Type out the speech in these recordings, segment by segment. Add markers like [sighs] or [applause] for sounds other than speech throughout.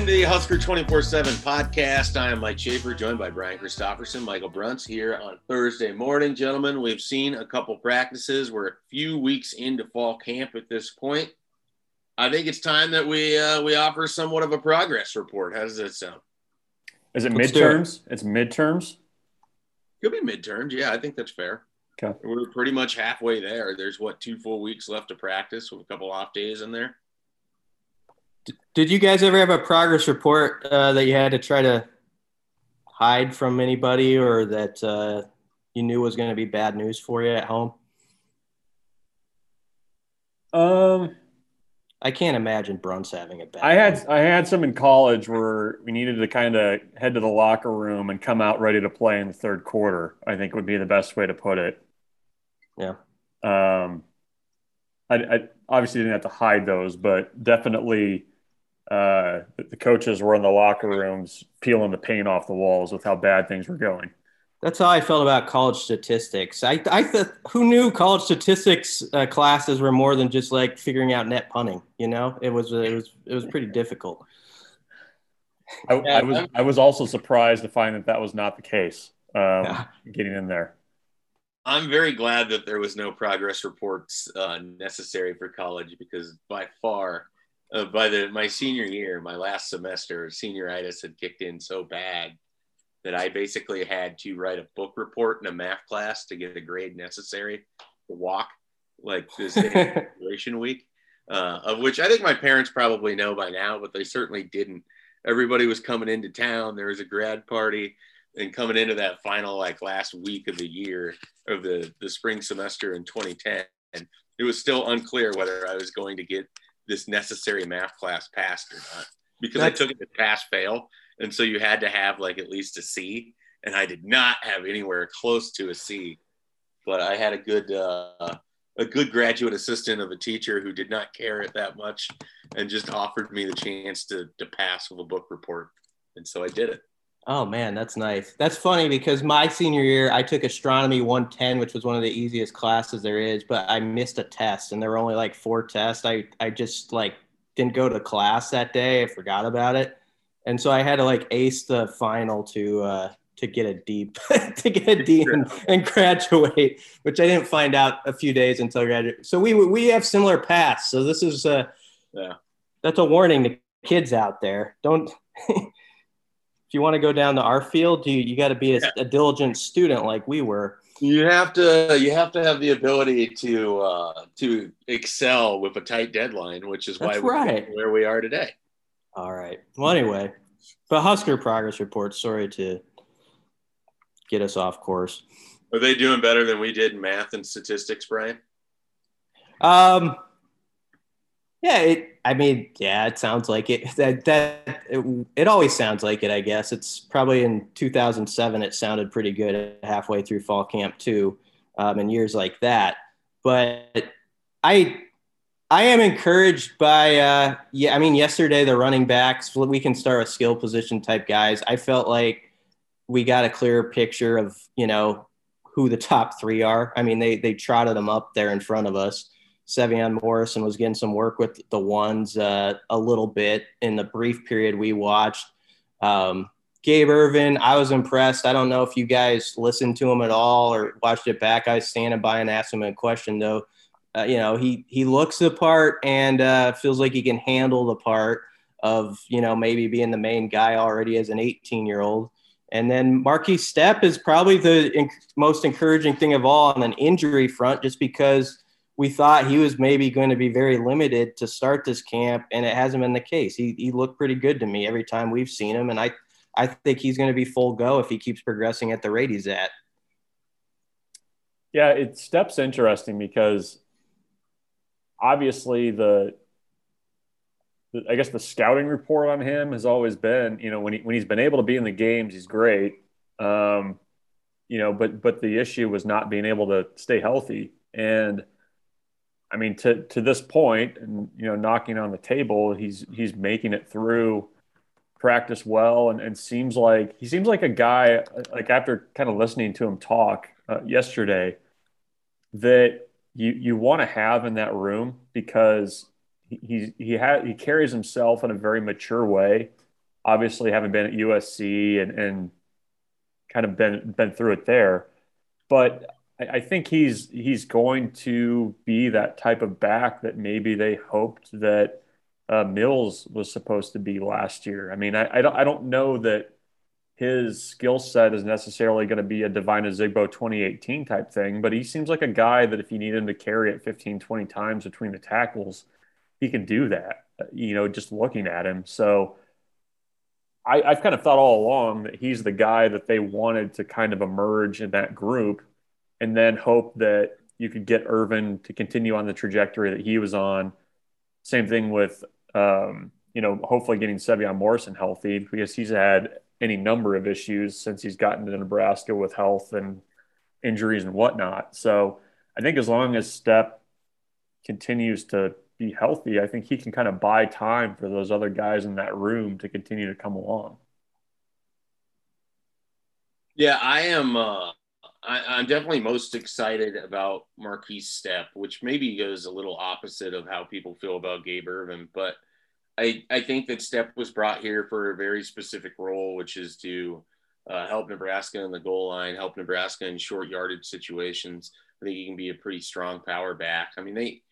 Welcome into the Husker 24 7 podcast. I am Mike Schaefer, joined by Brian Christopherson, Michael Bruntz here on Thursday morning. Gentlemen, we've seen a couple practices. We're a few weeks into fall camp at this point. I think it's time that we uh, we offer somewhat of a progress report. How does that sound? Is it midterms? It. It's midterms. Could be midterms. Yeah, I think that's fair. Okay. We're pretty much halfway there. There's what two full weeks left to practice with a couple off days in there. Did you guys ever have a progress report uh, that you had to try to hide from anybody, or that uh, you knew was going to be bad news for you at home? Um, I can't imagine Bruntz having a bad. I had I had some in college where we needed to kind of head to the locker room and come out ready to play in the third quarter. I think would be the best way to put it. Yeah. Um, I, I obviously didn't have to hide those, but definitely uh, the coaches were in the locker rooms peeling the paint off the walls with how bad things were going. That's how I felt about college statistics. I, I thought, who knew college statistics uh, classes were more than just like figuring out net punting. You know, it was it was it was pretty difficult. I, I was I was also surprised to find that that was not the case. Um, yeah. Getting in there. I'm very glad that there was no progress reports uh, necessary for college because by far, uh, by the my senior year, my last semester, senioritis had kicked in so bad that I basically had to write a book report in a math class to get the grade necessary to walk like this [laughs] graduation week, uh, of which I think my parents probably know by now, but they certainly didn't. Everybody was coming into town. There was a grad party and coming into that final like last week of the year of the the spring semester in 2010 and it was still unclear whether i was going to get this necessary math class passed or not because That's, i took it to pass fail. And so you had to have like at least a c and i did not have anywhere close to a c but i had a good uh, a good graduate assistant of a teacher who did not care it that much and just offered me the chance to to pass with a book report. And so i did it Oh man, that's nice. That's funny because my senior year I took astronomy 110, which was one of the easiest classes there is, but I missed a test and there were only like four tests. I I just like didn't go to class that day. I forgot about it. And so I had to like ace the final to uh to get a D [laughs] to get a D and, [laughs] and, graduate, which I didn't find out a few days until I graduated. So we we have similar paths. So this is uh yeah. That's a warning to kids out there. Don't [laughs] if you want to go down to our field, you you got to be a, yeah. a, diligent student like we were. You have to you have to have the ability to uh, to excel with a tight deadline, which is why we're right. where we are today. All right. Well, anyway, but Husker progress report. Sorry to get us off course. Are they doing better than we did in math and statistics, Brian? Um, yeah, it, I mean, yeah, it sounds like it. [laughs] That that it, it, always sounds like it. I guess it's probably in 2007. It sounded pretty good halfway through fall camp too, um, and years like that. But I I am encouraged by uh, yeah. I mean, yesterday the running backs. We can start with skill position type guys. I felt like we got a clearer picture of you know who the top three are. I mean, they they trotted them up there in front of us. Sevion Morrison was getting some work with the ones uh, a little bit in the brief period we watched. Um, Gabe Ervin, I was impressed. I don't know if you guys listened to him at all or watched it back. I was standing by and asked him a question though. Uh, you know, he he looks the part and uh, feels like he can handle the part of you know maybe being the main guy already as an 18 year old. And then Markese Stepp is probably the inc- most encouraging thing of all on an injury front, just because we thought he was maybe going to be very limited to start this camp, and it hasn't been the case. He, he looked pretty good to me every time we've seen him, and I, I think he's going to be full go if he keeps progressing at the rate he's at. Yeah, it Stepp's interesting because obviously the, I guess the scouting report on him has always been, you know, when he when he's been able to be in the games, he's great. Um, you know, but but the issue was not being able to stay healthy and I mean, to to this point, and you know, knocking on the table, he's he's making it through practice well, and, and seems like he seems like a guy like after kind of listening to him talk uh, yesterday that you you want to have in that room because he he had he carries himself in a very mature way. Obviously, having been at USC and and kind of been been through it there, but I, think he's he's going to be that type of back that maybe they hoped that uh, Mills was supposed to be last year. I mean, I, I don't I don't know that his skill set is necessarily going to be a Devine Ozigbo 2018 type thing, but he seems like a guy that if you need him to carry it 15, 20 times between the tackles, he can do that, you know, just looking at him. So I, I've kind of thought all along that he's the guy that they wanted to kind of emerge in that group and then hope that you could get Ervin to continue on the trajectory that he was on. Same thing with, um, you know, hopefully getting Sevion Morrison healthy because he's had any number of issues since he's gotten to Nebraska with health and injuries and whatnot. So I think as long as Stepp continues to be healthy, I think he can kind of buy time for those other guys in that room to continue to come along. Yeah, I am. Uh, I, am definitely most excited about Markese Stepp, which maybe goes a little opposite of how people feel about Gabe Ervin, But I, I think that Stepp was brought here for a very specific role, which is to uh, help Nebraska in the goal line, help Nebraska in short yardage situations. I think he can be a pretty strong power back. I mean, they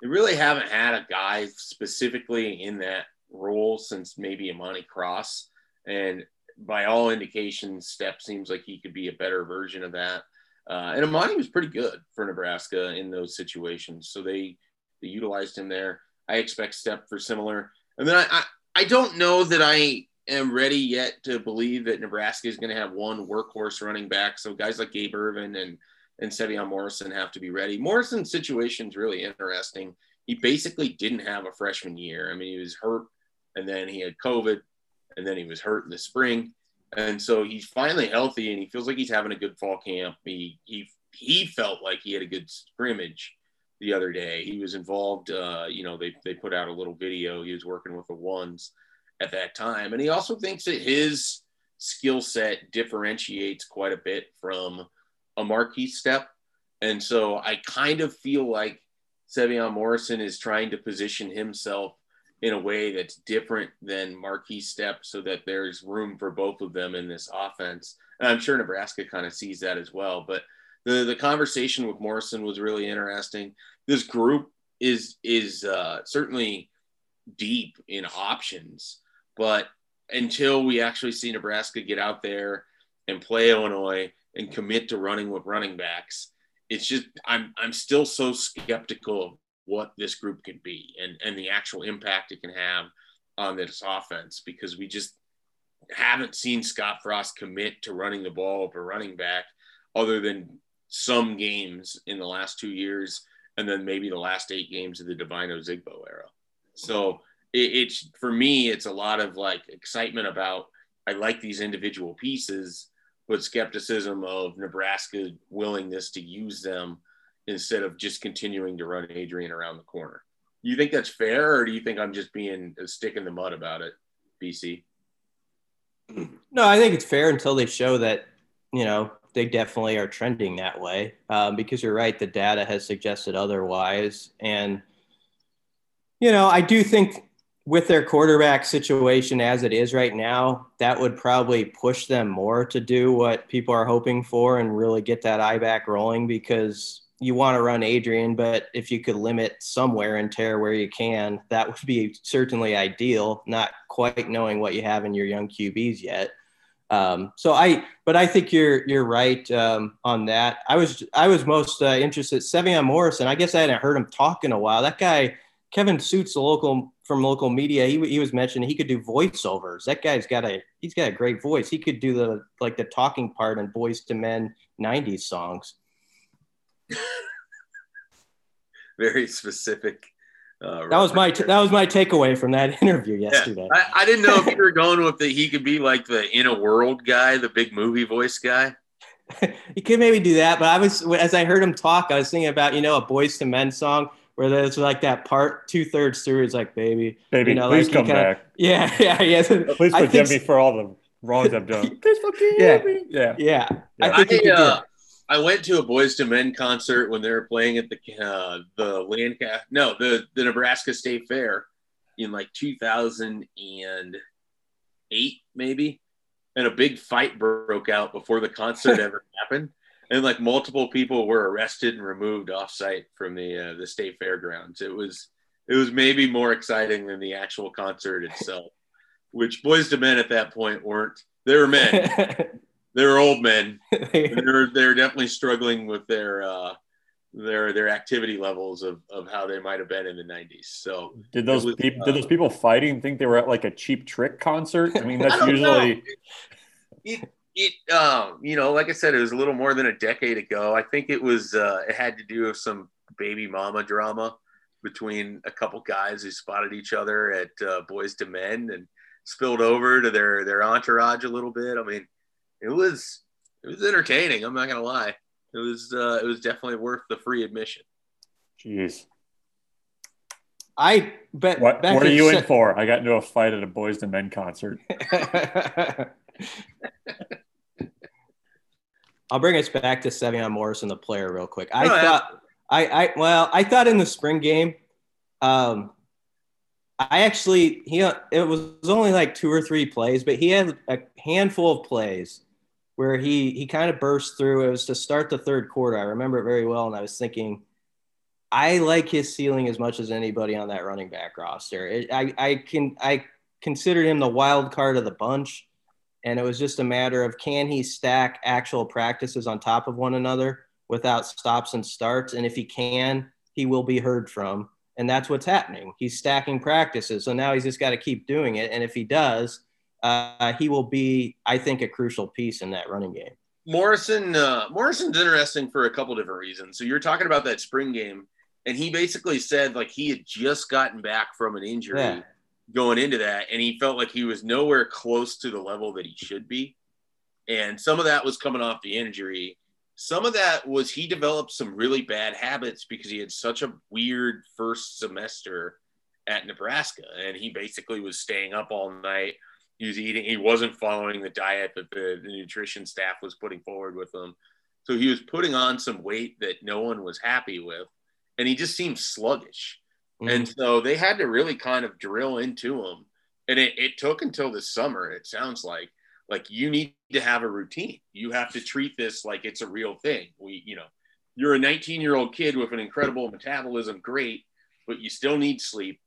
they really haven't had a guy specifically in that role since maybe Imani Cross, and by all indications, Stepp seems like he could be a better version of that. Uh, and Imani was pretty good for Nebraska in those situations, so they they utilized him there. I expect Stepp for similar. And then I, I, I don't know that I am ready yet to believe that Nebraska is going to have one workhorse running back. So guys like Gabe Ervin and and Sevion Morrison have to be ready. Morrison's situation is really interesting. He basically didn't have a freshman year. I mean, he was hurt, and then he had COVID, and then he was hurt in the spring, and so he's finally healthy and he feels like he's having a good fall camp. He he he felt like he had a good scrimmage the other day. He was involved. Uh, you know, they they put out a little video. He was working with the ones at that time, and he also thinks that his skill set differentiates quite a bit from a Markese Stepp. And so I kind of feel like Sevion Morrison is trying to position himself in a way that's different than Markese Stepp so that there's room for both of them in this offense. And I'm sure Nebraska kind of sees that as well. But the, the conversation with Morrison was really interesting. This group is is uh, certainly deep in options, but until we actually see Nebraska get out there and play Illinois and commit to running with running backs, it's just I'm I'm still so skeptical what this group can be and and the actual impact it can have on this offense because we just haven't seen Scott Frost commit to running the ball with a running back other than some games in the last two years and then maybe the last eight games of the Devine Ozigbo era. So it, it's for me, it's a lot of like excitement about I like these individual pieces, but skepticism of Nebraska willingness to use them instead of just continuing to run Adrian around the corner. You think that's fair, or do you think I'm just being a stick in the mud about it, BC? No, I think it's fair until they show that, you know, they definitely are trending that way. Um, because you're right, the data has suggested otherwise. And, you know, I do think with their quarterback situation as it is right now, that would probably push them more to do what people are hoping for and really get that eye back rolling because you want to run Adrian, but if you could limit somewhere and tear where you can, that would be certainly ideal, not quite knowing what you have in your young QBs yet. Um, so I, but I think you're you're right um, on that. I was I was most uh, interested Sevion Morrison. I guess I hadn't heard him talk in a while. That guy Kevin Suits, the local from local media, he, he was mentioning he could do voiceovers. That guy's got a he's got a great voice. He could do the like the talking part in Boyz II Men '90s songs. [laughs] Very specific. Uh, that was my t- that was my takeaway from that [laughs] interview yesterday. Yeah. I, I, didn't know if you were going with the he could be like the in a world guy, the big movie voice guy. [laughs] he could maybe do that, but I was as I heard him talk, I was thinking about you know a Boyz II Men song where there's like that part two thirds through is like baby, baby, you know, please like come kinda, back. Yeah, yeah, yeah. Please forgive me for all the wrongs I've done. please forgive yeah. me. Yeah, yeah. I, think I, uh, I went to a Boyz II Men concert when they were playing at the uh, the Lancaster, no, the the Nebraska State Fair in like 2008 maybe, and a big fight broke out before the concert [laughs] ever happened, and like multiple people were arrested and removed off site from the uh, the state fairgrounds. It was it was maybe more exciting than the actual concert itself, which Boyz II Men at that point weren't. They were men. [laughs] they're old men. [laughs] they're they're definitely struggling with their uh, their their activity levels of, of how they might have been in the 90s. So did those was, people uh, did those people fighting think they were at like a cheap trick concert? I mean, [laughs] that's I usually it, it um you know like I said it was a little more than a decade ago. I think it was uh, it had to do with some baby mama drama between a couple guys who spotted each other at uh, Boyz II Men and spilled over to their their entourage a little bit. I mean it was it was entertaining. I'm not gonna lie. It was uh, it was definitely worth the free admission. Jeez. I bet. What, what are you in for? I got into a fight at a Boyz II Men concert. [laughs] I'll bring us back to Sevion Morrison, the player, real quick. I oh, thought, I, I, well, I thought in the spring game, um, I actually, he, it was only like two or three plays, but he had a handful of plays where he he kind of burst through. It was to start the third quarter. I remember it very well, and I was thinking, I like his ceiling as much as anybody on that running back roster. It, I I can I considered him the wild card of the bunch, and it was just a matter of can he stack actual practices on top of one another without stops and starts, and if he can, he will be heard from. And that's what's happening. He's stacking practices. So now he's just got to keep doing it. And if he does, uh, he will be, I think, a crucial piece in that running game. Morrison, uh, Morrison's interesting for a couple different reasons. So you're talking about that spring game, and he basically said like he had just gotten back from an injury yeah. going into that, and he felt like he was nowhere close to the level that he should be. And some of that was coming off the injury. Some of that was he developed some really bad habits because he had such a weird first semester at Nebraska, and he basically was staying up all night he was eating he wasn't following the diet that the, the nutrition staff was putting forward with him. So he was putting on some weight that no one was happy with and he just seemed sluggish. Mm-hmm. and so they had to really kind of drill into him and it, it took until the summer it sounds like like you need to have a routine. You have to treat this like it's a real thing. We you know you're a 19 year old kid with an incredible metabolism great but you still need sleep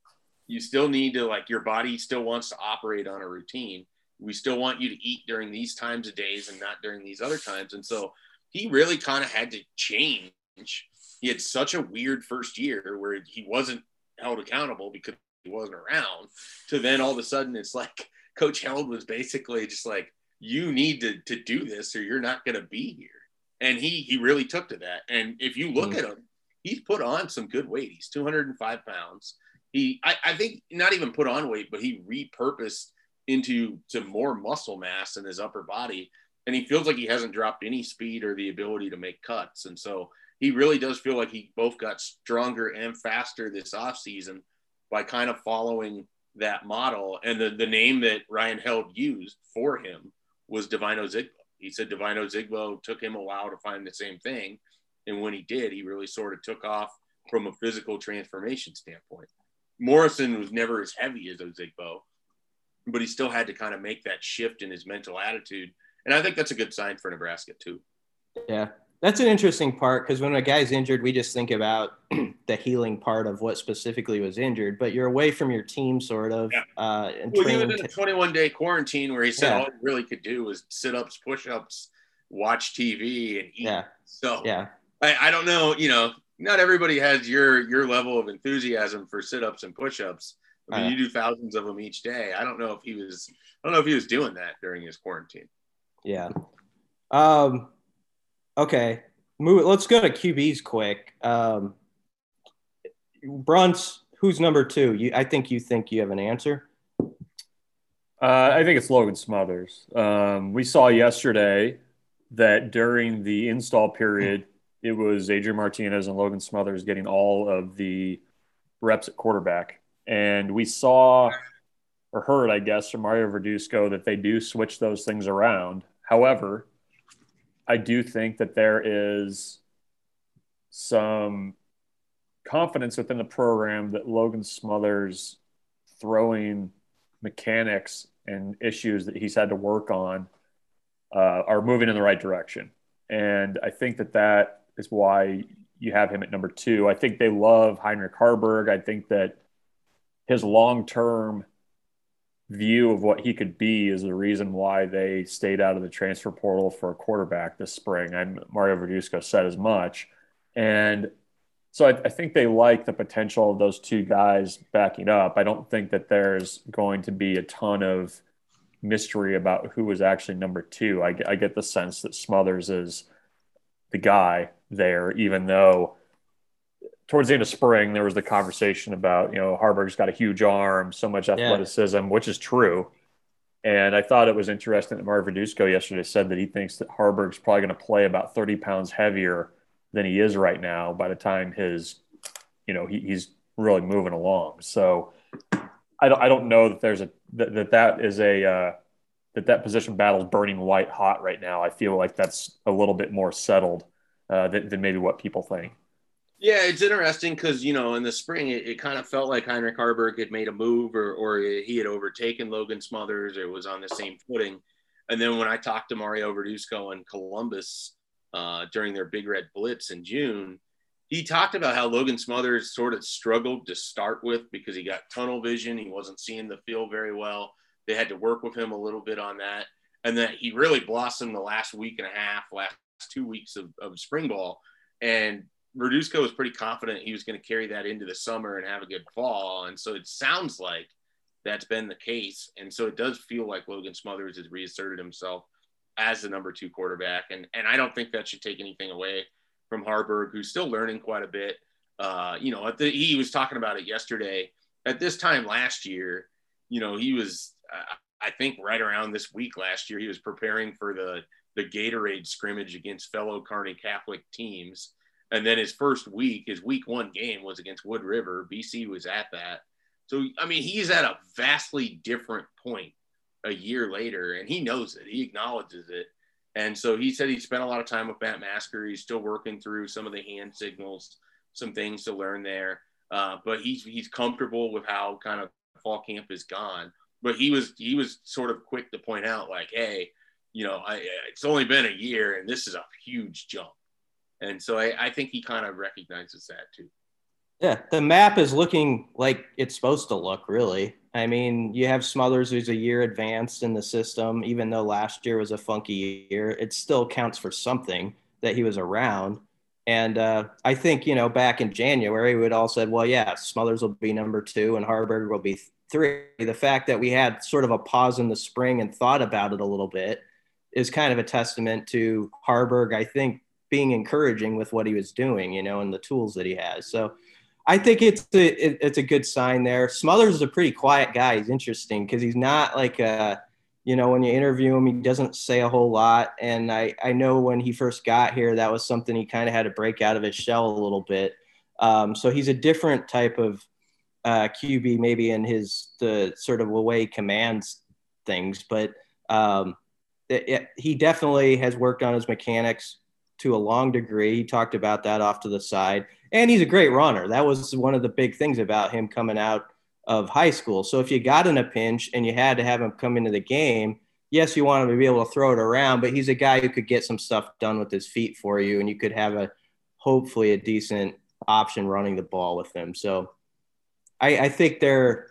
you still need to like your body still wants to operate on a routine. We still want you to eat during these times of days and not during these other times. And so he really kind of had to change. He had such a weird first year where he wasn't held accountable because he wasn't around to then all of a sudden it's like [laughs] coach held was basically just like you need to, to do this or you're not going to be here. And he he really took to that. And if you look mm. at him he's put on some good weight. He's 205 pounds he I, I think not even put on weight, but he repurposed into to more muscle mass in his upper body. And he feels like he hasn't dropped any speed or the ability to make cuts. And so he really does feel like he both got stronger and faster this offseason by kind of following that model. And the, the name that Ryan Held used for him was Devine Ozigbo. He said Devine Ozigbo took him a while to find the same thing. And when he did, he really sort of took off from a physical transformation standpoint. Morrison was never as heavy as Ozigbo, but he still had to kind of make that shift in his mental attitude. And I think that's a good sign for Nebraska too. Yeah, that's an interesting part because when a guy's injured, we just think about [clears throat] the healing part of what specifically was injured, but you're away from your team, sort of. Yeah. Uh, and well, he was in a 21 day quarantine where he said yeah. all he really could do was sit ups, push ups, watch TV, and eat. Yeah. So yeah, I, I don't know. You know, not everybody has your your level of enthusiasm for sit-ups and push-ups. I mean, uh, you do thousands of them each day. I don't know if he was I don't know if he was doing that during his quarantine. Yeah. Um okay. Move let's go to QBs quick. Um Bruntz, who's number 2? You I think you think you have an answer. Uh, I think it's Logan Smothers. Um, we saw yesterday that during the install period, it was Adrian Martinez and Logan Smothers getting all of the reps at quarterback. And we saw or heard, I guess, from Mario Verduzco that they do switch those things around. However, I do think that there is some confidence within the program that Logan Smothers throwing mechanics and issues that he's had to work on uh, are moving in the right direction. And I think that that is why you have him at number two. I think they love Heinrich Haarberg. I think that his long term view of what he could be is the reason why they stayed out of the transfer portal for a quarterback this spring. And Mario Verduzco said as much. And so I, I, think they like the potential of those two guys backing up. I don't think that there's going to be a ton of mystery about who was actually number two. I, I get the sense that Smothers is the guy there, even though towards the end of spring there was the conversation about you know Haarberg's got a huge arm, so much athleticism, yeah. which is true. And I thought it was interesting that Mario Verduzco yesterday said that he thinks that Haarberg's probably going to play about 30 pounds heavier than he is right now by the time his, you know, he, he's really moving along. So I don't, I don't know that there's a, that that, that is a, uh, that that position battle is burning white hot right now. I feel like that's a little bit more settled uh, than, than maybe what people think. Yeah, it's interesting because you know in the spring it, it, kind of felt like Heinrich Haarberg had made a move or or he had overtaken Logan Smothers or was on the same footing. And then when I talked to Mario Verduzco in Columbus uh, during their Big Red Blitz in June, he talked about how Logan Smothers sort of struggled to start with because he got tunnel vision. He wasn't seeing the field very well. They had to work with him a little bit on that. And that he really blossomed the last week and a half, last two weeks of, of spring ball. And Verduzco was pretty confident he was going to carry that into the summer and have a good fall. And so it sounds like that's been the case. And so it does feel like Logan Smothers has reasserted himself as the number two quarterback. And, and I don't think that should take anything away from Haarberg, who's still learning quite a bit. Uh, you know, the, he was talking about it yesterday. At this time last year, you know, he was, uh, I think, right around this week last year, he was preparing for the the Gatorade scrimmage against fellow Kearney Catholic teams and then his first week, his week one game was against Wood River. BC was at that. So, I mean, he's at a vastly different point a year later, and he knows it. He acknowledges it. And so he said he spent a lot of time with Matt Masker. He's still working through some of the hand signals, some things to learn there. Uh, but he's he's comfortable with how kind of fall camp is gone. But he was he was sort of quick to point out, like, hey, you know, I, it's only been a year, and this is a huge jump. And so I, I think he kind of recognizes that too. Yeah, the map is looking like it's supposed to look, really. I mean, you have Smothers, who's a year advanced in the system, even though last year was a funky year, it still counts for something that he was around. And uh, I think, you know, back in January, we'd all said, well, yeah, Smothers will be number two and Haarberg will be three. The fact that we had sort of a pause in the spring and thought about it a little bit is kind of a testament to Haarberg, I think, being encouraging with what he was doing, you know, and the tools that he has. So I think it's a, it, it's a good sign there. Smothers is a pretty quiet guy. He's interesting because he's not like a, you know, when you interview him, he doesn't say a whole lot. And I, I know when he first got here, that was something he kind of had to break out of his shell a little bit. Um, so he's a different type of uh, QB, maybe in his the sort of way commands things, but um, it, it, he definitely has worked on his mechanics to a long degree. He talked about that off to the side. And he's a great runner. That was one of the big things about him coming out of high school. So if you got in a pinch and you had to have him come into the game, yes, you want him to be able to throw it around, but he's a guy who could get some stuff done with his feet for you, and you could have a hopefully a decent option running the ball with him. So I, I think they're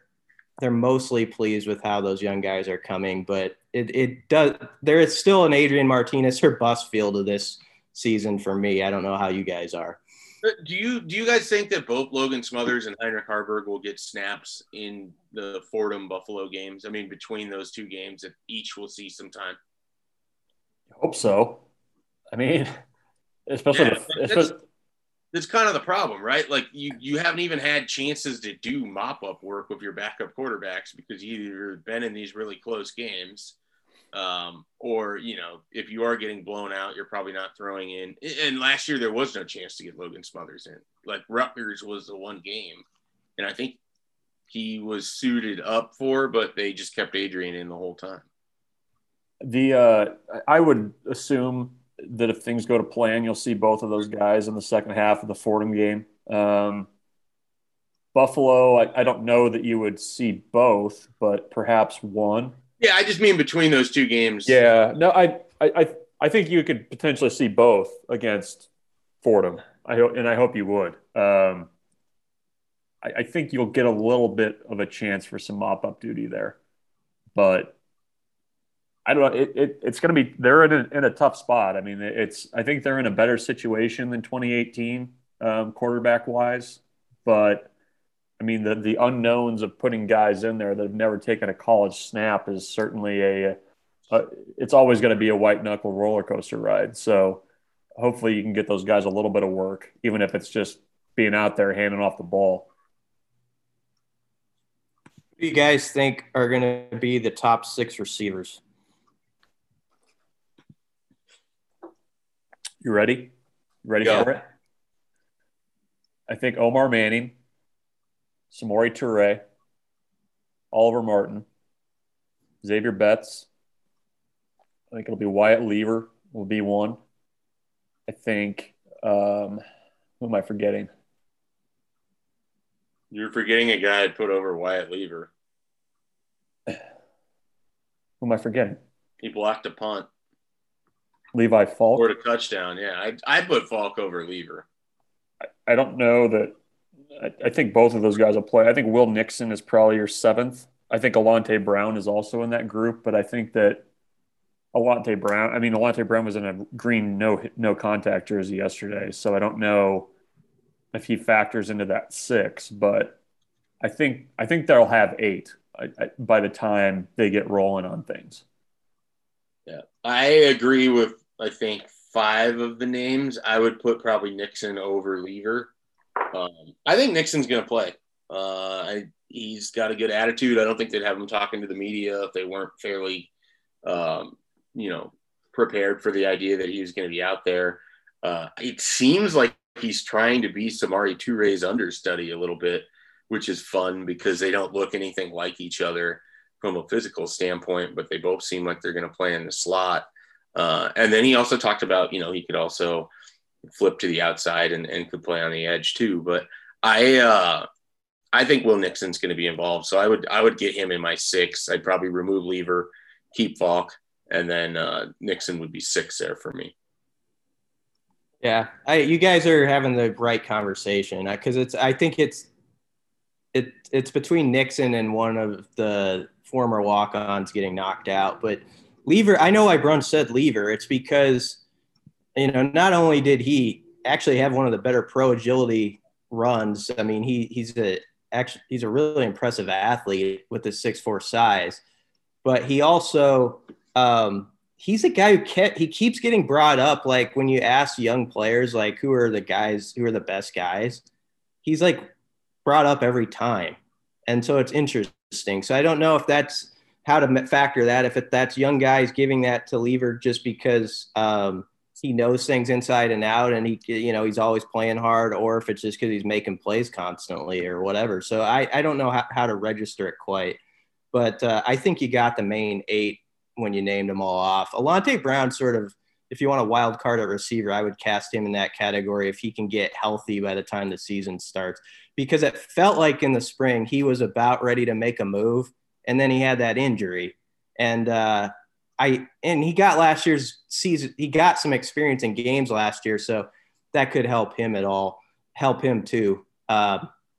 they're mostly pleased with how those young guys are coming, but it, it does there is still an Adrian Martinez or bus feel to this season for me. I don't know how you guys are. Uh, do you do you guys think that both Logan Smothers and Heinrich Haarberg will get snaps in the Fordham Buffalo games? I mean, between those two games, that each will see some time. I hope so. I mean, [laughs] especially, yeah, the, especially that's, kind of the problem, right? Like you you haven't even had chances to do mop up work with your backup quarterbacks because you've been in these really close games um, or you know, if you are getting blown out, you're probably not throwing in. And last year there was no chance to get Logan Smothers in. Like Rutgers was the one game, and I think he was suited up for, but they just kept Adrian in the whole time. The uh, I would assume that if things go to plan, you'll see both of those guys in the second half of the Fordham game. Um, Buffalo, I, I, don't know that you would see both, but perhaps one. Yeah, I just mean between those two games. Yeah, no, I, I, I think you could potentially see both against Fordham. I hope, and I hope you would. Um, I, I think you'll get a little bit of a chance for some mop up duty there, but I don't know. It, it, it's going to be they're in a, in a tough spot. I mean, it's I think they're in a better situation than 2018 um, quarterback wise, but I mean the the unknowns of putting guys in there that have never taken a college snap is certainly a, a it's always going to be a white knuckle roller coaster ride. So hopefully you can get those guys a little bit of work, even if it's just being out there handing off the ball. Who do you guys think are going to be the top six receivers? You ready? You ready Go. for it? I think Omar Manning, Samori Toure, Oliver Martin, Xavier Betts. I think it'll be Wyatt Liewer will be one. I think um, who am I forgetting? You're forgetting a guy I'd put over Wyatt Liewer. [sighs] Who am I forgetting? He blocked a punt. Levi Falck. Scored a touchdown. Yeah, I I put Falck over Liewer. I, I don't know that. I, I, think both of those guys will play. I think Will Nixon is probably your seventh. I think Alante Brown is also in that group, but I think that Alante Brown. I mean, Alante Brown was in a green no no contact jersey yesterday, so I don't know if he factors into that six. But I think I think they'll have eight by the time they get rolling on things. Yeah, I agree with I think five of the names. I would put probably Nixon over Liewer. Um, I think Nixon's going to play. Uh, I, he's got a good attitude. I don't think they'd have him talking to the media if they weren't fairly, um, you know, prepared for the idea that he was going to be out there. Uh, it seems like he's trying to be Samori Toure's understudy a little bit, which is fun because they don't look anything like each other from a physical standpoint, but they both seem like they're going to play in the slot. Uh, and then he also talked about, you know, he could also flip to the outside and, and could play on the edge too. But I, uh, I think Will Nixon's going to be involved. So I would, I would get him in my six. I'd probably remove Liewer, keep Falck, and then uh, Nixon would be six there for me. Yeah, I, you guys are having the right conversation because it's. I think it's it it's between Nixon and one of the former walk-ons getting knocked out. But Liewer, I know I Brun said Liewer. It's because you know not only did he actually have one of the better pro agility runs. I mean, he he's a actually he's a really impressive athlete with his six four size, but he also um, he's a guy who kept, he keeps getting brought up. Like when you ask young players, like who are the guys, who are the best guys, he's like brought up every time, and so it's interesting. So I don't know if that's how to factor that. If it, that's young guys giving that to Liewer just because um, he knows things inside and out, and he you know he's always playing hard, or if it's just because he's making plays constantly or whatever. So I I don't know how, how to register it quite, but uh, I think you got the main eight when you named them all off. Alante Brown sort of. If you want a wild card at receiver, I would cast him in that category if he can get healthy by the time the season starts. Because it felt like in the spring he was about ready to make a move and then he had that injury. And uh, I and he got last year's season he got some experience in games last year so that could help him at all help him too. Uh,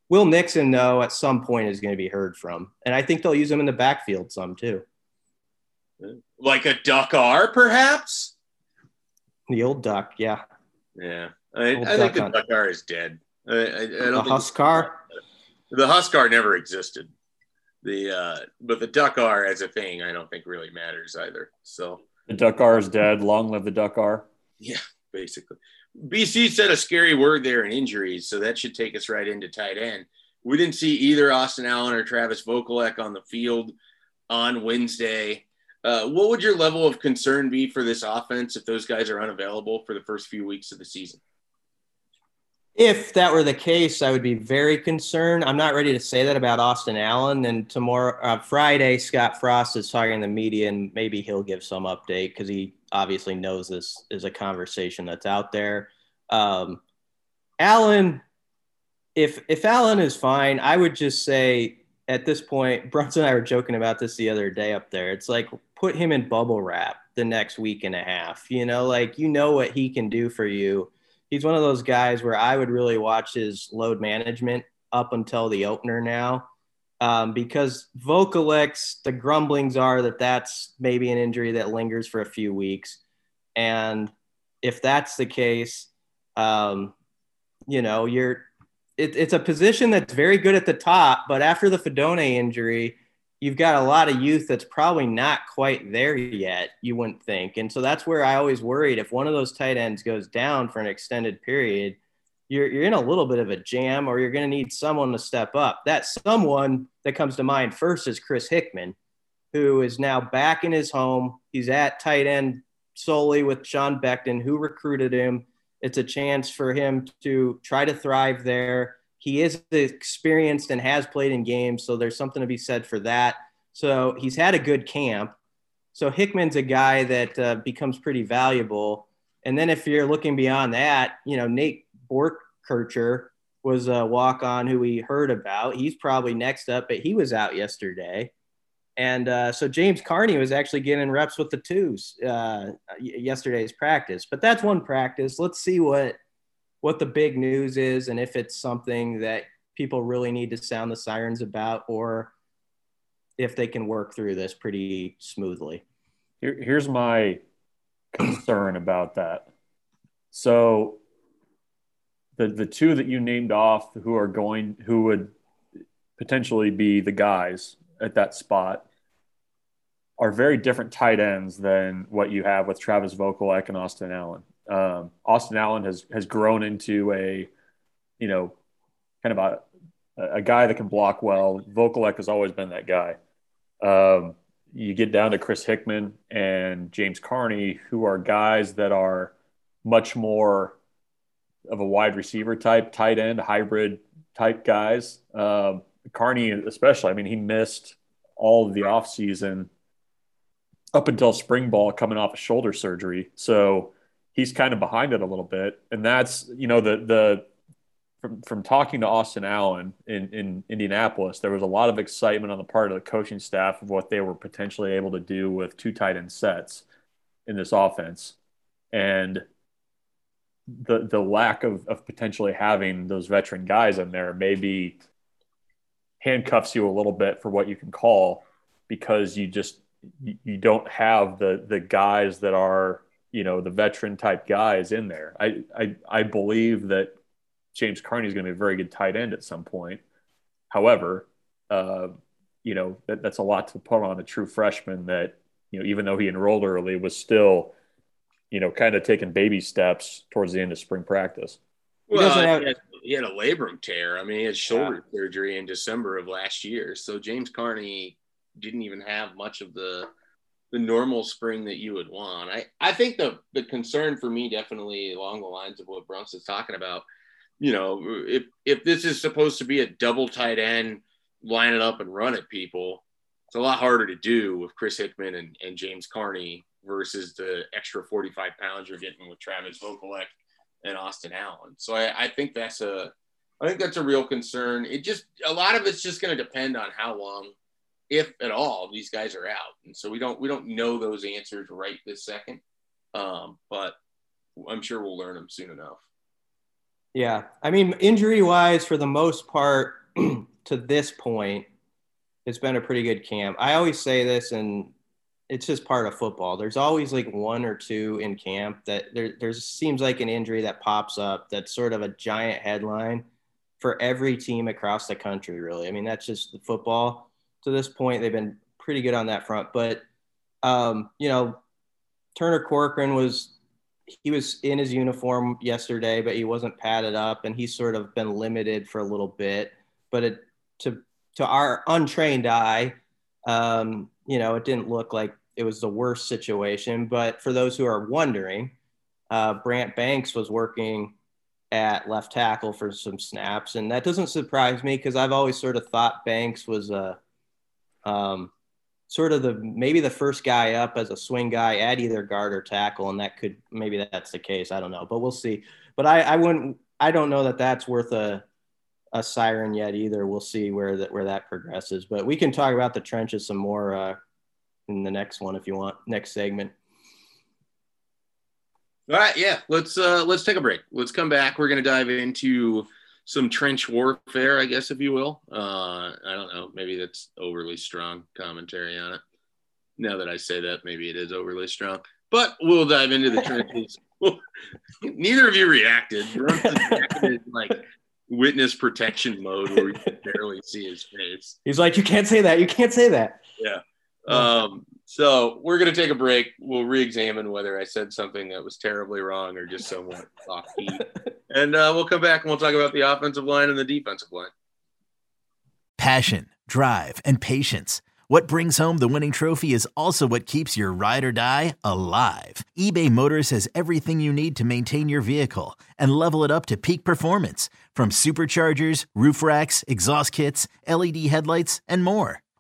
Will Nixon though at some point is going to be heard from and I think they'll use him in the backfield some too. Like a duck R perhaps the old duck yeah yeah I, I think the duck R is dead I, I, I don't the Huskar. The Huskar never existed. The uh, but the Duckar as a thing, I don't think really matters either. So the Duckar is dead. Long live the Duckar. Yeah, basically. BC said a scary word there in injuries, so that should take us right into tight end. We didn't see either Austin Allen or Travis Vokolek on the field on Wednesday. Uh, what would your level of concern be for this offense if those guys are unavailable for the first few weeks of the season? If that were the case, I would be very concerned. I'm not ready to say that about Austin Allen. And tomorrow, uh, Friday, Scott Frost is talking to the media, and maybe he'll give some update because he obviously knows this is a conversation that's out there. Um, Allen, if if Allen is fine, I would just say at this point, [laughs] Brunson and I were joking about this the other day up there. It's like put him in bubble wrap the next week and a half. You know, like you know what he can do for you. He's one of those guys where I would really watch his load management up until the opener now. Um, because Vokolek, the grumblings are that that's maybe an injury that lingers for a few weeks. And if that's the case, um, you know, you're it, it's a position that's very good at the top, but after the Fidone injury, you've got a lot of youth that's probably not quite there yet, you wouldn't think. And so that's where I always worried if one of those tight ends goes down for an extended period, you're, you're in a little bit of a jam or you're going to need someone to step up. That someone that comes to mind first is Chris Hickman, who is now back in his home. He's at tight end solely with Sean Beckton, who recruited him. It's a chance for him to try to thrive there. He is experienced and has played in games, so there's something to be said for that. So he's had a good camp. So Hickman's a guy that uh, becomes pretty valuable. And then if you're looking beyond that, you know, Nate Boerkircher was a walk on who we heard about. He's probably next up, but he was out yesterday. And uh, so James Carnie was actually getting reps with the twos uh, yesterday's practice. But that's one practice. Let's see what what the big news is and if it's something that people really need to sound the sirens about or if they can work through this pretty smoothly. Here, here's my concern about that. So the the two that you named off who are going who would potentially be the guys at that spot are very different tight ends than what you have with Travis Vokolek and Austin Allen. Um, Austin Allen has has grown into a, you know, kind of a a guy that can block well. Vokolek has always been that guy. Um, you get down to Chris Hickman and James Carnie, who are guys that are much more of a wide receiver type, tight end, hybrid type guys. Um, Carnie, especially, I mean, he missed all of the offseason up until spring ball coming off a shoulder surgery. So he's kind of behind it a little bit. And that's, you know, the, the, from, from talking to Austin Allen in, in Indianapolis, there was a lot of excitement on the part of the coaching staff of what they were potentially able to do with two tight end sets in this offense. And the the lack of, of potentially having those veteran guys in there maybe handcuffs you a little bit for what you can call because you just you don't have the the guys that are you know the veteran type guys in there. I I, I believe that James Carnie is going to be a very good tight end at some point. However, uh, you know that, that's a lot to put on a true freshman that you know even though he enrolled early was still you know, kind of taking baby steps towards the end of spring practice. Well, he, have- he, had, he had, a labrum tear. I mean, he had shoulder yeah. surgery in December of last year. So James Carnie didn't even have much of the the normal spring that you would want. I, I think the the concern for me definitely along the lines of what Brunson's talking about. You know, if if this is supposed to be a double tight end, line it up and run at people, it's a lot harder to do with Chris Hickman and, and James Carnie versus the extra 45 pounds you're getting with Travis Vokolek and Austin Allen. So I, I think that's a I think that's a real concern. It just a lot of it's just going to depend on how long, if at all, these guys are out. And so we don't we don't know those answers right this second. Um, but I'm sure we'll learn them soon enough. Yeah, I mean, injury wise, for the most part, [clears throat] to this point, it's been a pretty good camp. I always say this, and it's just part of football. There's always like one or two in camp that there there's seems like an injury that pops up that's sort of a giant headline for every team across the country, really. I mean, that's just the football. To this point, they've been pretty good on that front. But um, you know, Turner Corcoran was he was in his uniform yesterday, but he wasn't padded up, and he's sort of been limited for a little bit. But it to to our untrained eye, um, you know, it didn't look like it was the worst situation. But for those who are wondering, uh, Brant Banks was working at left tackle for some snaps, and that doesn't surprise me because I've always sort of thought Banks was a um, sort of the maybe the first guy up as a swing guy at either guard or tackle, and that could maybe that's the case. I don't know, but we'll see. But I, I wouldn't. I don't know that that's worth a a siren yet either. We'll see where that where that progresses. But we can talk about the trenches some more uh, in the next one if you want. Next segment. All right, yeah. Let's uh let's take a break. Let's come back. We're gonna dive into some trench warfare, I guess, if you will. Uh, I don't know. Maybe that's overly strong commentary on it. Now that I say that, maybe it is overly strong. But we'll dive into the [laughs] trenches. [laughs] Neither of you reacted. [laughs] like witness protection mode where we can barely see his face. He's like, "You can't say that. You can't say that." Yeah. Um, so we're going to take a break. We'll re-examine whether I said something that was terribly wrong or just somewhat [laughs] off key, and uh, we'll come back and we'll talk about the offensive line and the defensive line. Passion, drive, and patience. What brings home the winning trophy is also what keeps your ride or die alive. eBay Motors has everything you need to maintain your vehicle and level it up to peak performance, from superchargers, roof racks, exhaust kits, LED headlights, and more.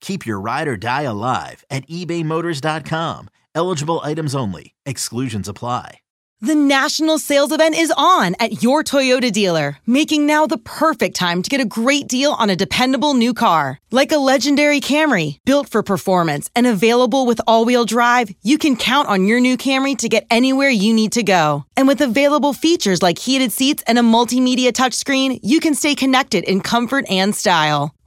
Keep your ride or die alive at ebaymotors.com. Eligible items only. Exclusions apply. The national sales event is on at your Toyota dealer, making now the perfect time to get a great deal on a dependable new car. Like a legendary Camry, built for performance and available with all wheel drive, you can count on your new Camry to get anywhere you need to go. And with available features like heated seats and a multimedia touchscreen, you can stay connected in comfort and style.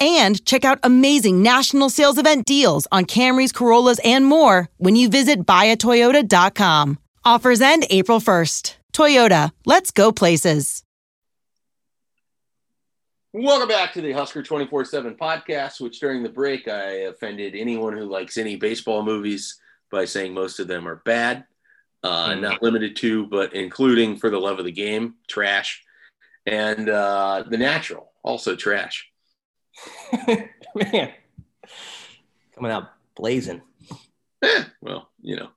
and check out amazing national sales event deals on Camrys, Corollas, and more when you visit buyatoyota.com. Offers end April 1st. Toyota, let's go places. Welcome back to the Husker 24 7 podcast, which during the break I offended anyone who likes any baseball movies by saying most of them are bad. Uh, mm. Not limited to, but including For the Love of the Game, trash. And uh, The Natural, also trash. [laughs] Man, coming out blazing. Eh, [laughs] well, you know,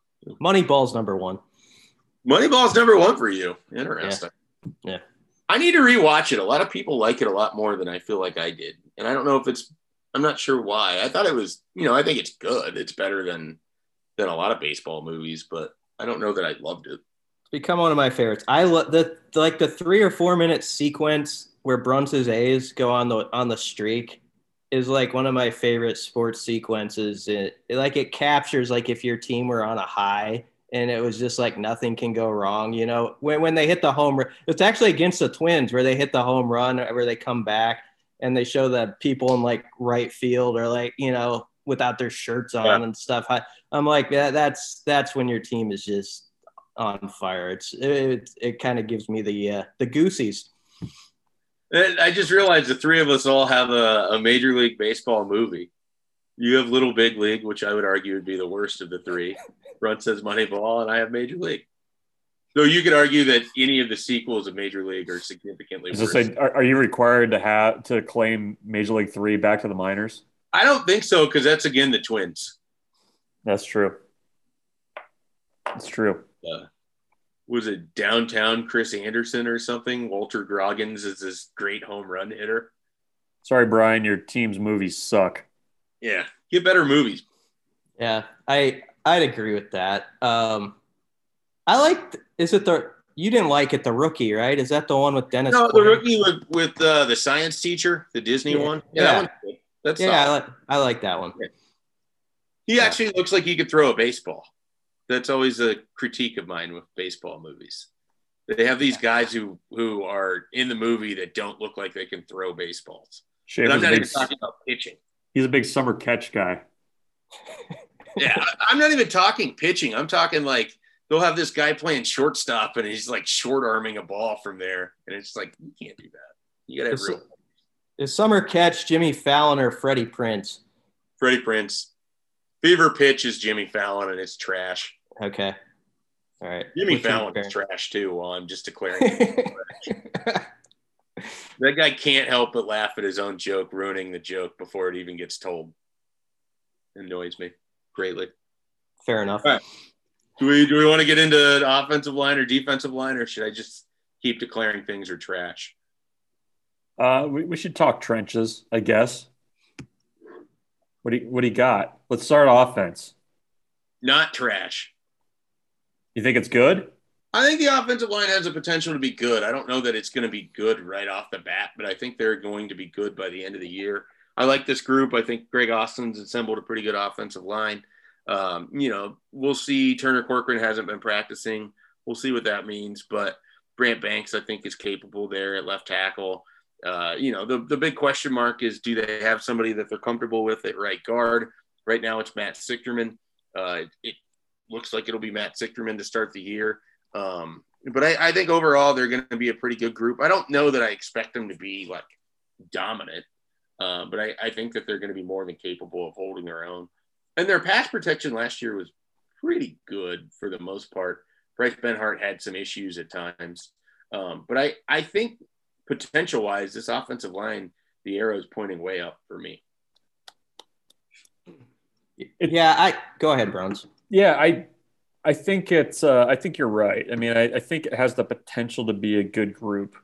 Moneyball's number one. Moneyball's number one for you. Interesting. Yeah. yeah. I need to rewatch it. A lot of people like it a lot more than I feel like I did, and I don't know if it's. I'm not sure why. I thought it was. You know, I think it's good. It's better than than a lot of baseball movies, but I don't know that I loved it. It's become one of my favorites. I love the like the three or four minute sequence where Bruntz's A's go on the on the streak is like one of my favorite sports sequences. It, it, like it captures like if your team were on a high and it was just like nothing can go wrong. You know, when when they hit the home, run it's actually against the Twins where they hit the home run where they come back and they show that people in like right field or like you know without their shirts on yeah. and stuff. I, am like that's that's when your team is just on fire. It's it it kind of gives me the uh, the goosies. I just realized the three of us all have a, a Major League Baseball movie. You have Little Big League, which I would argue would be the worst of the three. Runt says Moneyball, and I have Major League. Though you could argue that any of the sequels of Major League are significantly worse. Say, are, are you required to have to claim Major League Three back to the minors? I don't think so because that's again the Twins. That's true. That's true. Uh, was it downtown Chris Anderson or something? Walton Goggins is this great home run hitter. Sorry, Brian, your team's movies suck. Yeah, get better movies. Yeah, I I'd agree with that. Um, I like. Is it the you didn't like it? The rookie, right? Is that the one with Dennis? No, Quinn? the rookie with with uh, the science teacher, the Disney yeah. one. Yeah, yeah. That that's yeah. I like, I like that one. Yeah. He actually looks like he could throw a baseball that's always a critique of mine with baseball movies. They have these guys who who are in the movie that don't look like they can throw baseballs. Shea I'm not big, even talking about pitching. he's a big summer catch guy. Yeah, I- I'm not even talking pitching. I'm talking like they'll have this guy playing shortstop and he's like short arming a ball from there, and it's like you can't do that. You gotta have real Is summer catch Jimmy Fallon or Freddie Prinze? Freddie Prinze. Fever pitch is Jimmy Fallon, and it's trash. Okay. All right. Jimmy Which one Fallon is trash too. Well, I'm just declaring [laughs] that guy can't help but laugh at his own joke, ruining the joke before it even gets told. Annoys me greatly. Fair enough. All right. Do we do we want to get into offensive line or defensive line, or should I just keep declaring things are trash? Uh, we, we should talk trenches, I guess. What do you, what do you got? Let's start offense. Not trash. You think it's good? I think the offensive line has the potential to be good. I don't know that it's going to be good right off the bat, but I think they're going to be good by the end of the year. I like this group. I think Greg Austin's assembled a pretty good offensive line. Um, you know, we'll see. Turner Corcoran hasn't been practicing. We'll see what that means. But Brant Banks, I think, is capable there at left tackle. Uh, you know, the, the big question mark is do they have somebody that they're comfortable with at right guard? Right now, it's Matt Sichterman. Uh, it, looks like it'll be Matt Sichterman to start the year. Um, but I, I think overall they're going to be a pretty good group. I don't know that I expect them to be like dominant, uh, but I, I think that they're going to be more than capable of holding their own. And their pass protection last year was pretty good for the most part. Bryce Benhart had some issues at times, um, but I, I think potential wise, this offensive line, the arrow is pointing way up for me. Yeah, I go ahead, Bruntz. Yeah, I I think it's uh, I think you're right. I mean, I, I think it has the potential to be a good group.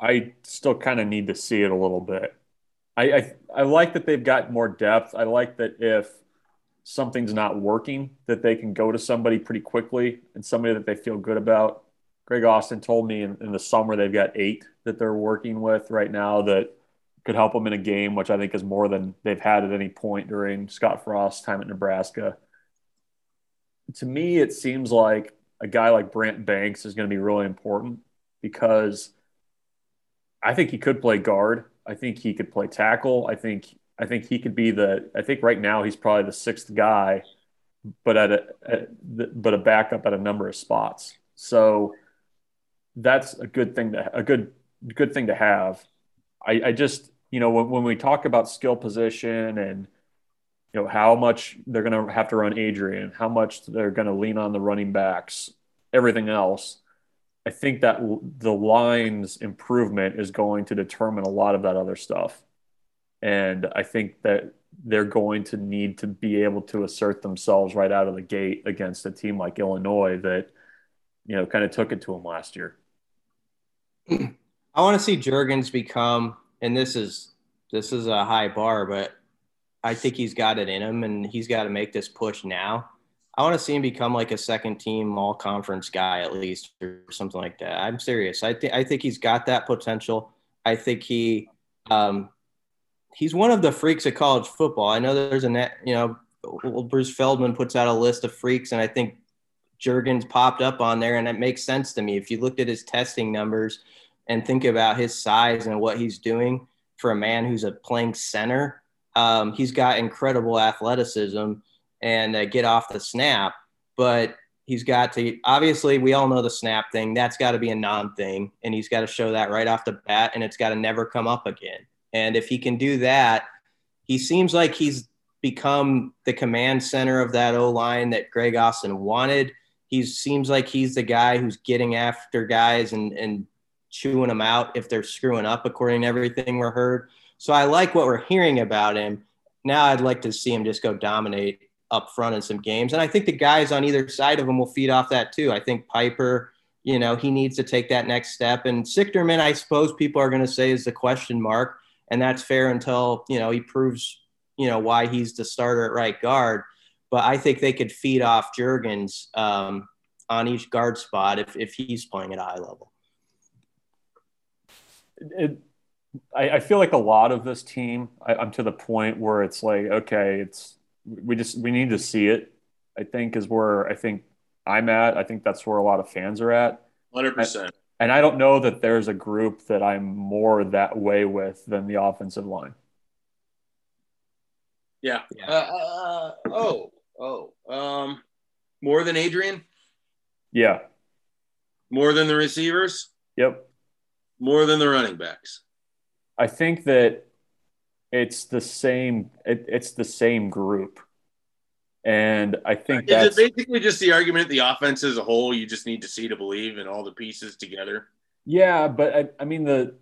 I still kind of need to see it a little bit. I, I I like that they've got more depth. I like that if something's not working, that they can go to somebody pretty quickly and somebody that they feel good about. Greg Austin told me in, in the summer they've got eight that they're working with right now that could help them in a game, which I think is more than they've had at any point during Scott Frost's time at Nebraska. To me, it seems like a guy like Brant Banks is going to be really important because I think he could play guard. I think he could play tackle. I think I think he could be the. I think right now he's probably the sixth guy, but at a at, but a backup at a number of spots. So that's a good thing to a good good thing to have. I, I just you know when, when we talk about skill position and you know how much they're going to have to run Adrian, how much they're going to lean on the running backs, everything else. I think that the line's improvement is going to determine a lot of that other stuff. And I think that they're going to need to be able to assert themselves right out of the gate against a team like Illinois that, you know, kind of took it to them last year. [clears throat] I want to see Jurgens become, and this is this is a high bar, but I think he's got it in him, and he's got to make this push now. I want to see him become like a second team all conference guy at least, or something like that. I'm serious. I think I think he's got that potential. I think he um, he's one of the freaks of college football. I know there's a net, you know, Bruce Feldman puts out a list of freaks, and I think Jurgens popped up on there, and it makes sense to me. If you looked at his testing numbers and think about his size and what he's doing for a man who's a playing center, um, he's got incredible athleticism and uh, get off the snap. But he's got to obviously we all know the snap thing. That's got to be a non thing, and he's got to show that right off the bat, and it's got to never come up again. And if he can do that, he seems like he's become the command center of that O line that Greg Austin wanted. He seems like he's the guy who's getting after guys and and chewing them out if they're screwing up, according to everything we're heard. So I like what we're hearing about him. Now I'd like to see him just go dominate up front in some games. And I think the guys on either side of him will feed off that too. I think Piper, you know, he needs to take that next step. And Sichterman, I suppose people are going to say is the question mark. And that's fair until, you know, he proves, you know, why he's the starter at right guard. But I think they could feed off Jurgens um, on each guard spot if, if he's playing at a high level. It, I, I, feel like a lot of this team, I, I'm to the point where it's like, okay, it's we just we need to see it. I think is where I think I'm at. I think that's where a lot of fans are at. hundred percent. And I don't know that there's a group that I'm more that way with than the offensive line. Yeah. Yeah. Uh, uh, oh, oh. Um, more than Adrian. Yeah. More than the receivers. Yep. More than the running backs. I think that it's the same. It, it's the same group, and I think Is that's it basically just the argument the offense as a whole you just need to see to believe and all the pieces together? yeah. But I, I mean the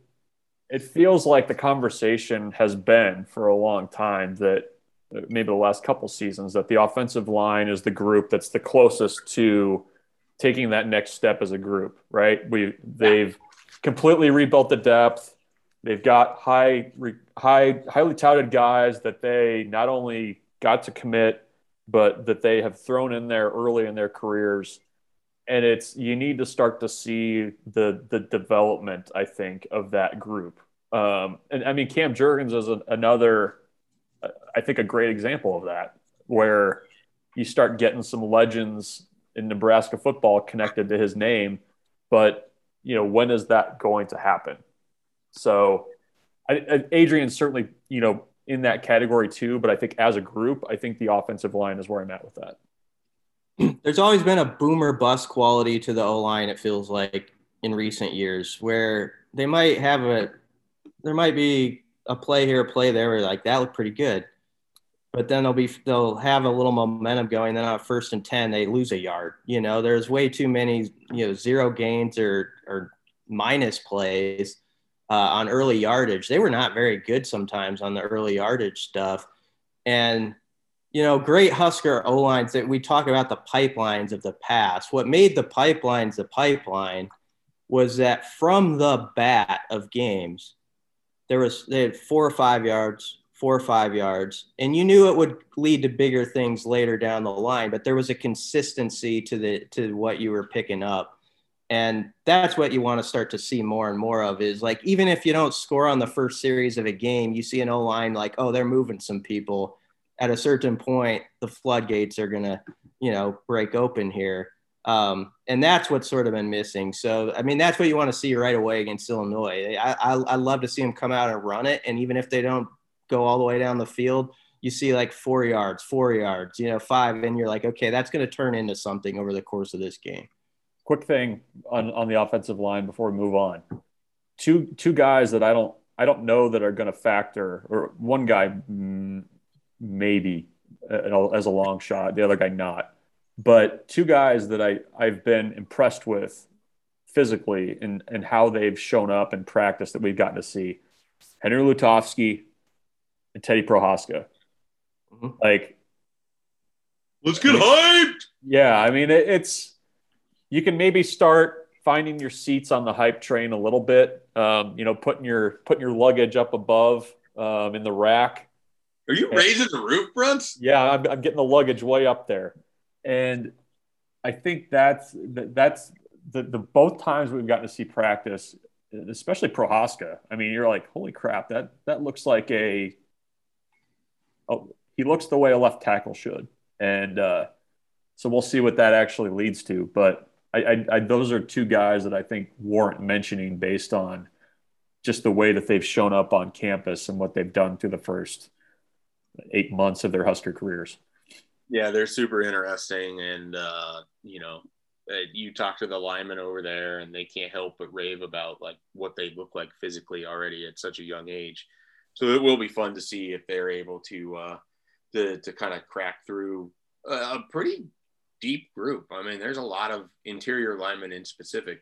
it feels like the conversation has been for a long time that uh, maybe the last couple seasons that the offensive line is the group that's the closest to taking that next step as a group, right? We they've completely rebuilt the depth. They've got high high highly touted guys that they not only got to commit but that they have thrown in there early in their careers and it's you need to start to see the the development I think of that group. Um, and I mean Cam Jurgens is a, another I think a great example of that where you start getting some legends in Nebraska football connected to his name, but you know when is that going to happen? So I, I, Adrian certainly you know in that category too, but I think as a group, I think the offensive line is where I'm at with that. [clears throat] There's always been a boomer bust quality to the O line. It feels like in recent years, where they might have a, there might be a play here, a play there, where like that looked pretty good, but then they'll be they'll have a little momentum going. Then on first and ten, they lose a yard. You know, there's way too many you know zero gains or or minus plays uh, on early yardage. They were not very good sometimes on the early yardage stuff, and you know, great Husker O lines that we talk about the pipelines of the past. What made the pipelines the pipeline was that from the bat of games, there was they had four or five yards, four or five yards, and you knew it would lead to bigger things later down the line. But there was a consistency to the to what you were picking up, and that's what you want to start to see more and more of. Is like even if you don't score on the first series of a game, you see an O line like, oh, they're moving some people at a certain point, the floodgates are going to, you know, break open here. Um, and that's what's sort of been missing. So, I mean, that's what you want to see right away against Illinois. I, I, I love to see them come out and run it. And even if they don't go all the way down the field, you see like four yards, four yards, you know, five, and you're like, okay, that's going to turn into something over the course of this game. Quick thing on, on the offensive line before we move on. Two two guys that I don't I don't know that are going to factor, or one guy maybe uh, as a long shot, the other guy not. But two guys that I, I've been impressed with physically and, and how they've shown up in practice that we've gotten to see Henry Lutovsky and Teddy Prochazka. Mm-hmm. Like, let's get hyped. Yeah, I mean, it, it's you can maybe start finding your seats on the hype train a little bit. Um, you know, putting your putting your luggage up above um, in the rack are you raising the roof fronts? Yeah, I'm, I'm getting the luggage way up there, and I think that's that's the, the both times we've gotten to see practice, especially Prochazka. I mean, you're like, holy crap, that that looks like a. Oh, he looks the way a left tackle should, and uh, so we'll see what that actually leads to. But I, I, I those are two guys that I think warrant mentioning based on just the way that they've shown up on campus and what they've done through the first eight months of their Husker careers. Yeah, they're super interesting, and uh, you know, uh, you talk to the linemen over there, and they can't help but rave about like what they look like physically already at such a young age. So it will be fun to see if they're able to uh, to to kind of crack through a, a pretty deep group. I mean, there's a lot of interior linemen in specific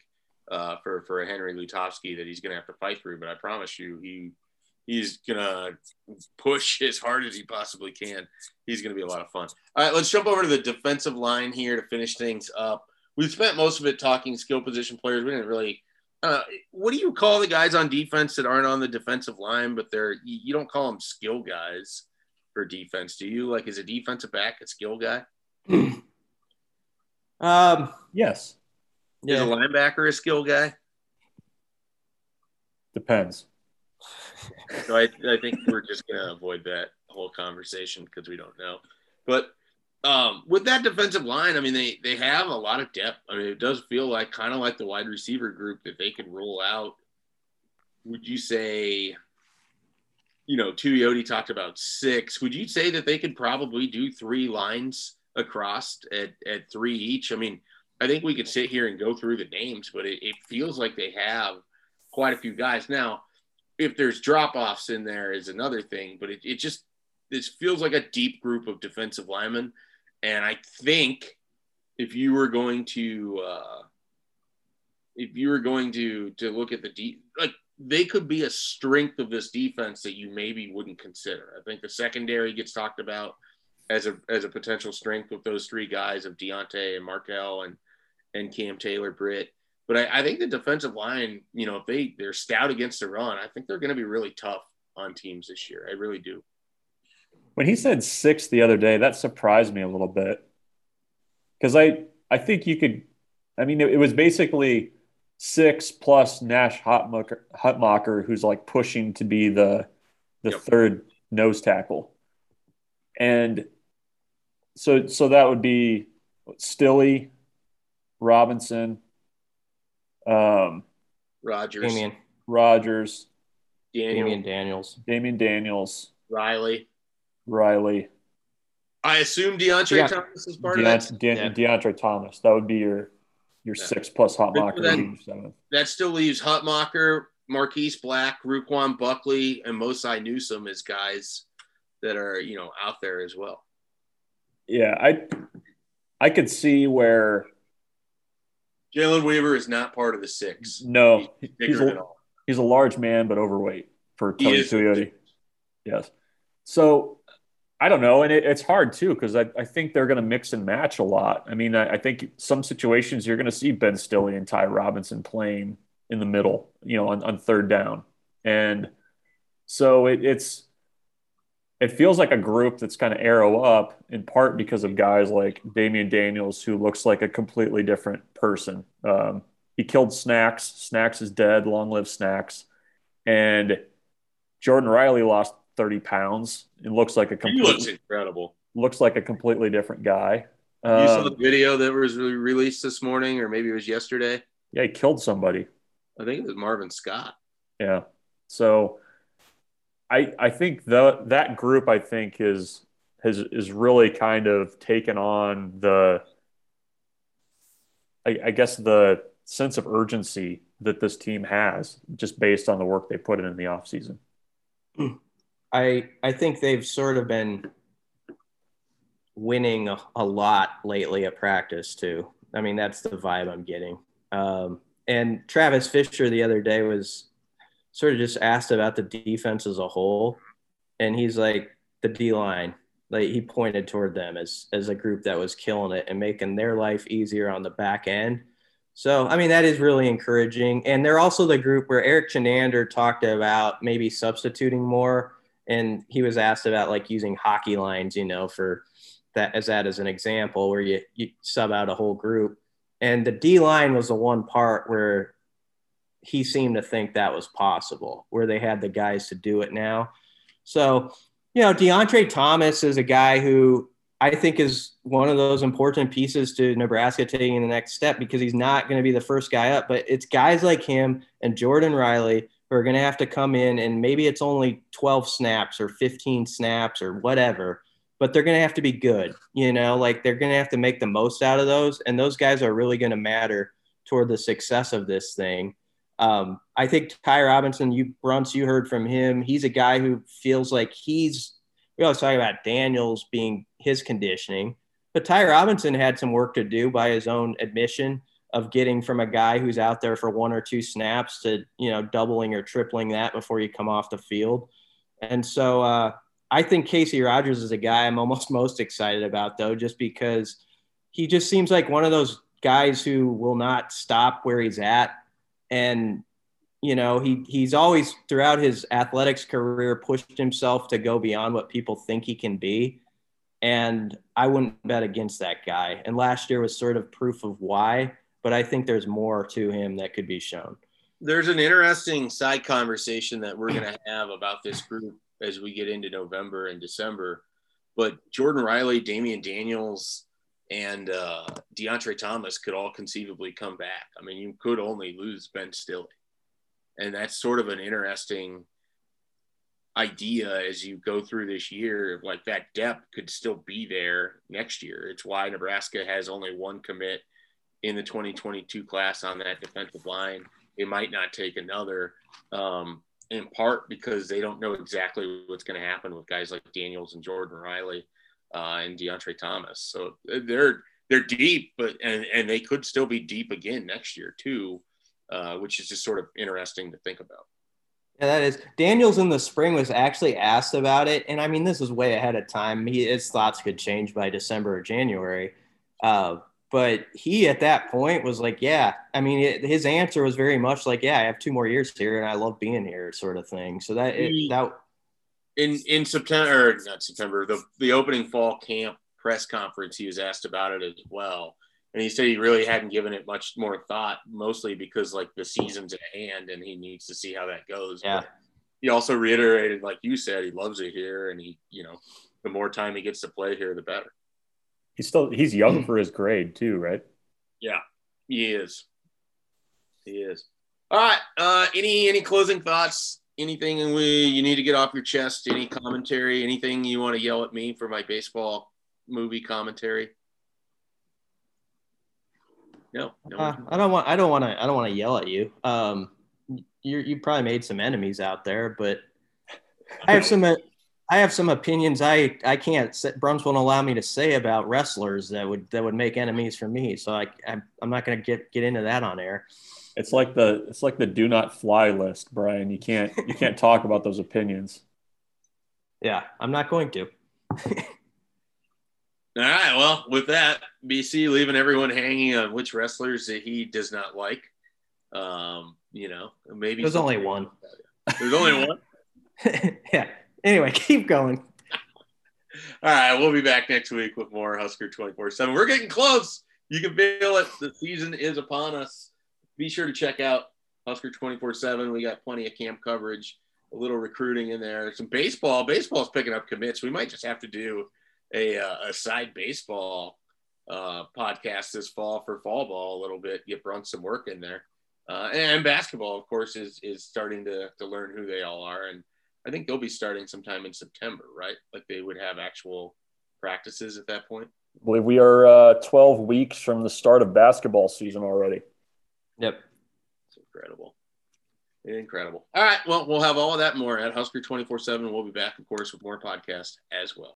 uh, for for Henry Lutovsky that he's going to have to fight through. But I promise you, he he's gonna push as hard as he possibly can. He's gonna be a lot of fun. All right, let's jump over to the defensive line here to finish things up. We spent most of it talking skill position players. We didn't really. Uh, what do you call the guys on defense that aren't on the defensive line, but they're you don't call them skill guys for defense, do you? Like, is a defensive back a skill guy? [clears throat] um. Yes. Yeah. Is a linebacker a skill guy? Depends. So I, I think we're just going to avoid that whole conversation because we don't know. But um, with that defensive line, I mean, they they have a lot of depth. I mean, it does feel like kind of like the wide receiver group that they could roll out. Would you say, you know, Tuioti talked about six. Would you say that they could probably do three lines across at, at three each? I mean, I think we could sit here and go through the names, but it, it feels like they have quite a few guys. Now, if there's drop offs in there is another thing, but it, it just this feels like a deep group of defensive linemen. And I think if you were going to uh, if you were going to to look at the deep like they could be a strength of this defense that you maybe wouldn't consider. I think the secondary gets talked about as a as a potential strength with those three guys of Deontai and Marquel and and Cam Taylor Britt. But I, I think the defensive line, you know, if they they're stout against the run, I think they're going to be really tough on teams this year. I really do. When he said six the other day, that surprised me a little bit because I I think you could. I mean, it, it was basically six plus Nash Hutmacher, Hutmacher, who's like pushing to be the the yep. third nose tackle, and so so that would be Stille, Robinson, um, Rogers, Damion, Rogers, Daniel, Damion Daniels, Damion Daniels, Riley. Riley. I assume Deontre Thomas is part De- of that. De- yeah. Deontre Thomas. That would be your your yeah. six plus Hutmacher. That, that still leaves Hutmacher, Marquis Black, Ruquan Buckley, and Mosai Newsom as guys that are you know out there as well. Yeah, I I could see where Jalen Weaver is not part of the six. No, he's, he's a, he's a large man but overweight for Tony Tuioti. Yes. So I don't know, and it, it's hard too because I, I think they're going to mix and match a lot. I mean, I, I think some situations you're going to see Ben Stille and Ty Robinson playing in the middle, you know, on, on third down, and so it, it's it feels like a group that's kind of arrow up in part because of guys like Damion Daniels, who looks like a completely different person. Um, he killed Snacks. Snacks is dead. Long live Snacks. And Jordon Riley lost 30 pounds and looks like a completely, he looks incredible. Looks like a completely different guy. Um, you saw the um, video that was released this morning, or maybe it was yesterday. Yeah, he killed somebody. I think it was Marvin Scott. Yeah. So I I think the that group I think is has is really kind of taken on the I, I guess the sense of urgency that this team has just based on the work they put in in the offseason. I I think they've sort of been winning a, a, lot lately at practice too. I mean, that's the vibe I'm getting. Um, and Travis Fisher the other day was sort of just asked about the defense as a whole, and he's like the D line. Like he pointed toward them as as a group that was killing it and making their life easier on the back end. So, I mean, that is really encouraging. And they're also the group where Erik Chinander talked about maybe substituting more and he was asked about like using hockey lines, you know, for that as that as an example where you, you sub out a whole group. And the D line was the one part where he seemed to think that was possible, where they had the guys to do it now. So, you know, Deontre Thomas is a guy who I think is one of those important pieces to Nebraska taking the next step because he's not going to be the first guy up, but it's guys like him and Jordon Riley who are going to have to come in and maybe it's only 12 snaps or 15 snaps or whatever, but they're going to have to be good. You know, like they're going to have to make the most out of those. And those guys are really going to matter toward the success of this thing. Um, I think Ty Robinson, you Bruntz, you heard from him. He's a guy who feels like he's. We always talk about Daniels being his conditioning, but Ty Robinson had some work to do by his own admission of getting from a guy who's out there for one or two snaps to you know doubling or tripling that before you come off the field and so uh, i think casey rogers is a guy i'm almost [laughs] most excited about though just because he just seems like one of those guys who will not stop where he's at and you know he he's always throughout his athletics career pushed himself to go beyond what people think he can be and i wouldn't bet against that guy and last year was sort of proof of why but I think there's more to him that could be shown. There's an interesting side conversation that we're going to have about this group as we get into November and December. but Jordon Riley, Damion Daniels, and uh, Deontre Thomas could all conceivably come back. I mean, you could only lose Ben Stille, and that's sort of an interesting idea as you go through this year. Like that depth could still be there next year. It's why Nebraska has only one commit in the 2022 class on that defensive line. It might not take another, um, in part because they don't know exactly what's going to happen with guys like Daniels and Jordon Riley uh, and Deontre Thomas. So they're they're deep, but and and they could still be deep again next year too, uh, which is just sort of interesting to think about. Yeah, that is. Daniels in the spring was actually asked about it, and I mean this is way ahead of time. He, his thoughts could change by December or January, uh, but he at that point was like, "Yeah." I mean, it, his answer was very much like, "Yeah, I have two more years here, and I love being here," sort of thing. So that it, that in in September, not September, the the opening fall camp press conference, he was asked about it as well, and he said he really hadn't given it much more thought, mostly because like the season's at hand and he needs to see how that goes. Yeah. But he also reiterated, like you said, he loves it here, and he, you know, the more time he gets to play here, the better. He's still he's young for his grade too, right? Yeah, he is. He is. All right. Uh, any any closing thoughts anything we you need to get off your chest? Any commentary? Anything you want to yell at me for my baseball movie commentary? No, no. Uh, I don't want. I don't want to. I don't want to yell at you. Um, you you probably made some enemies out there, but [laughs] I have some. I have some opinions. I I can't. Bruntz won't allow me to say about wrestlers that would that would make enemies for me. So I I'm, I'm not going to get get into that on air. It's like the it's like the do not fly list, Brian. You can't you can't [laughs] talk about those opinions. Yeah, I'm not going to. [laughs] All right. Well, with that, BC leaving everyone hanging on which wrestlers that he does not like. Um, you know, maybe there's only one. There's only one. [laughs] yeah. Anyway, keep going. All right, we'll be back next week with more Husker 24 7. We're getting close. You can feel it. The season is upon us. Be sure to check out Husker 24 7. We got plenty of camp coverage, a little recruiting in there, some baseball. Baseball's picking up commits. We might just have to do a, uh, a side baseball uh, podcast this fall for fall ball a little bit, get Bruntz some work in there. Uh, and basketball, of course, is is starting to, to learn who they all are. And I think they'll be starting sometime in September, right? Like they would have actual practices at that point. I believe we are uh, 12 weeks from the start of basketball season already. Yep. It's incredible. Incredible. All right. Well, we'll have all of that more at Husker 24 7. We'll be back, of course, with more podcasts as well.